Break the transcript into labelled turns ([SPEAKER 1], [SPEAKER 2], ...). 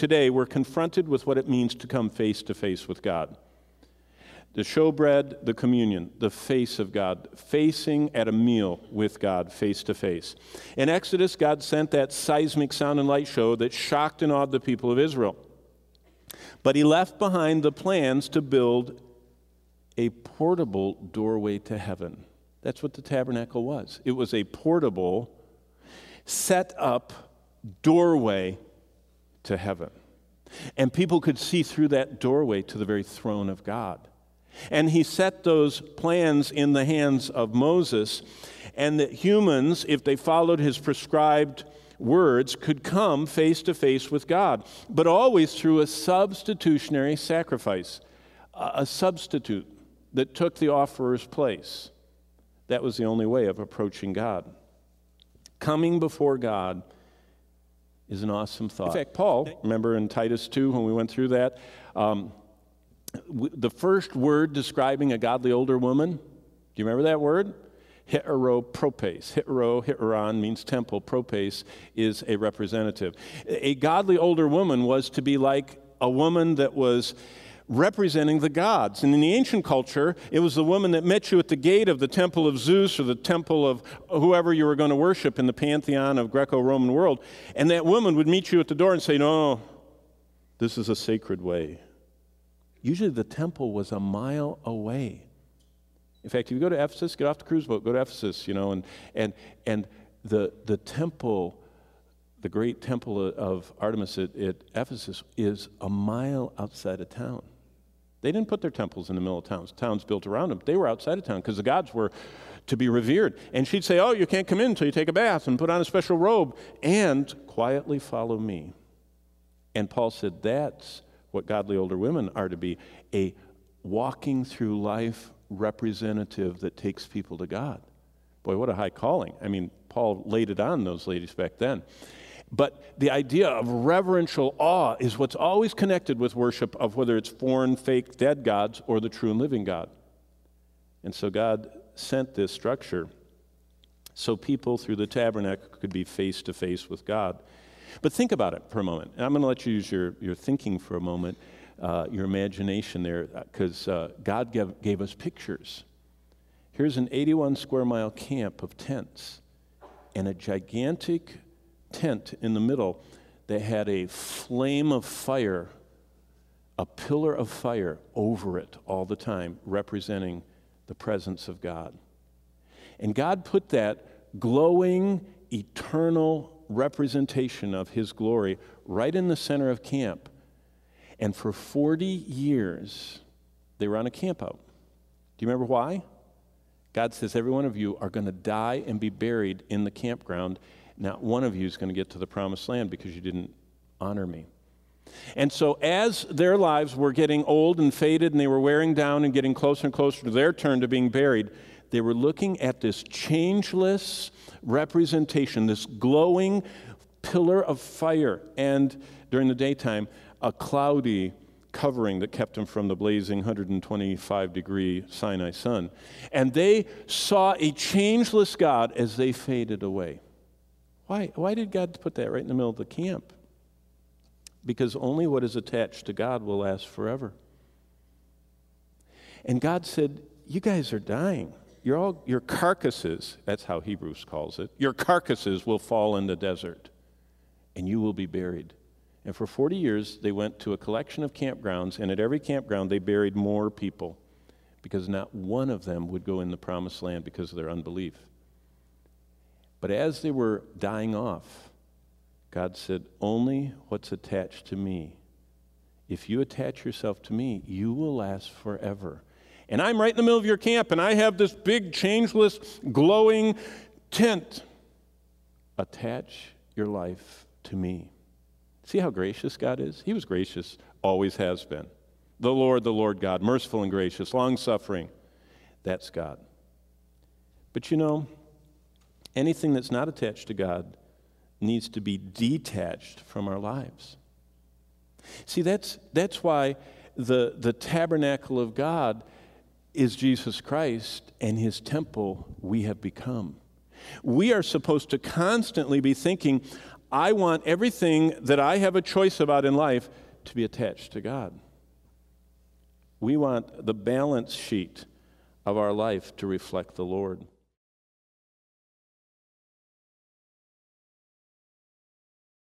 [SPEAKER 1] today, we're confronted with what it means to come face to face with God. The showbread, the communion, the face of God, facing at a meal with God face to face. In Exodus, God sent that seismic sound and light show that shocked and awed the people of Israel. But he left behind the plans to build a portable doorway to heaven. That's what the tabernacle was. It was a portable, set up doorway to heaven. And people could see through that doorway to the very throne of God. And he set those plans in the hands of Moses, and that humans, if they followed his prescribed words, could come face to face with God, but always through a substitutionary sacrifice, a substitute that took the offerer's place. That was the only way of approaching God. Coming before God is an awesome thought. In fact, Paul, remember in Titus 2 when we went through that, um, the first word describing a godly older woman, do you remember that word? Heteropropes. Hetero, heteron means temple. Propes is a representative. A godly older woman was to be like a woman that was representing the gods. And in the ancient culture, it was the woman that met you at the gate of the temple of Zeus or the temple of whoever you were going to worship in the pantheon of Greco Roman world. And that woman would meet you at the door and say, No, this is a sacred way. Usually the temple was a mile away. In fact, if you go to Ephesus, get off the cruise boat, go to Ephesus, you know, and, and, and the, the temple, the great temple of Artemis at, at Ephesus, is a mile outside of town. They didn't put their temples in the middle of towns. Towns built around them. They were outside of town because the gods were to be revered. And she'd say, Oh, you can't come in until you take a bath and put on a special robe and quietly follow me. And Paul said, That's what godly older women are to be a walking through life representative that takes people to God. Boy, what a high calling. I mean, Paul laid it on those ladies back then. But the idea of reverential awe is what's always connected with worship of whether it's foreign, fake, dead gods or the true and living God. And so God sent this structure so people through the tabernacle could be face to face with God. But think about it for a moment. And I'm going to let you use your, your thinking for a moment, uh, your imagination there, because uh, uh, God gave, gave us pictures. Here's an 81 square mile camp of tents and a gigantic tent in the middle that had a flame of fire, a pillar of fire over it all the time, representing the presence of God. And God put that glowing, eternal representation of His glory right in the center of camp. And for 40 years, they were on a campout. Do you remember why? God says, Every one of you are going to die and be buried in the campground not one of you is going to get to the promised land because you didn't honor me. And so, as their lives were getting old and faded and they were wearing down and getting closer and closer to their turn to being buried, they were looking at this changeless representation, this glowing pillar of fire, and during the daytime, a cloudy covering that kept them from the blazing 125 degree Sinai sun. And they saw a changeless God as they faded away. Why, why did God put that right in the middle of the camp? Because only what is attached to God will last forever. And God said, You guys are dying. You're all, your carcasses, that's how Hebrews calls it, your carcasses will fall in the desert, and you will be buried. And for 40 years, they went to a collection of campgrounds, and at every campground, they buried more people because not one of them would go in the promised land because of their unbelief. But as they were dying off, God said, Only what's attached to me. If you attach yourself to me, you will last forever. And I'm right in the middle of your camp, and I have this big, changeless, glowing tent. Attach your life to me. See how gracious God is? He was gracious, always has been. The Lord, the Lord God, merciful and gracious, long suffering. That's God. But you know, anything that's not attached to God needs to be detached from our lives. See, that's, that's why the, the tabernacle of God is Jesus Christ and his temple we have become. We are supposed to constantly be thinking, I want everything that I have a choice about in life to be attached to God. We want the balance sheet of our life to reflect the Lord.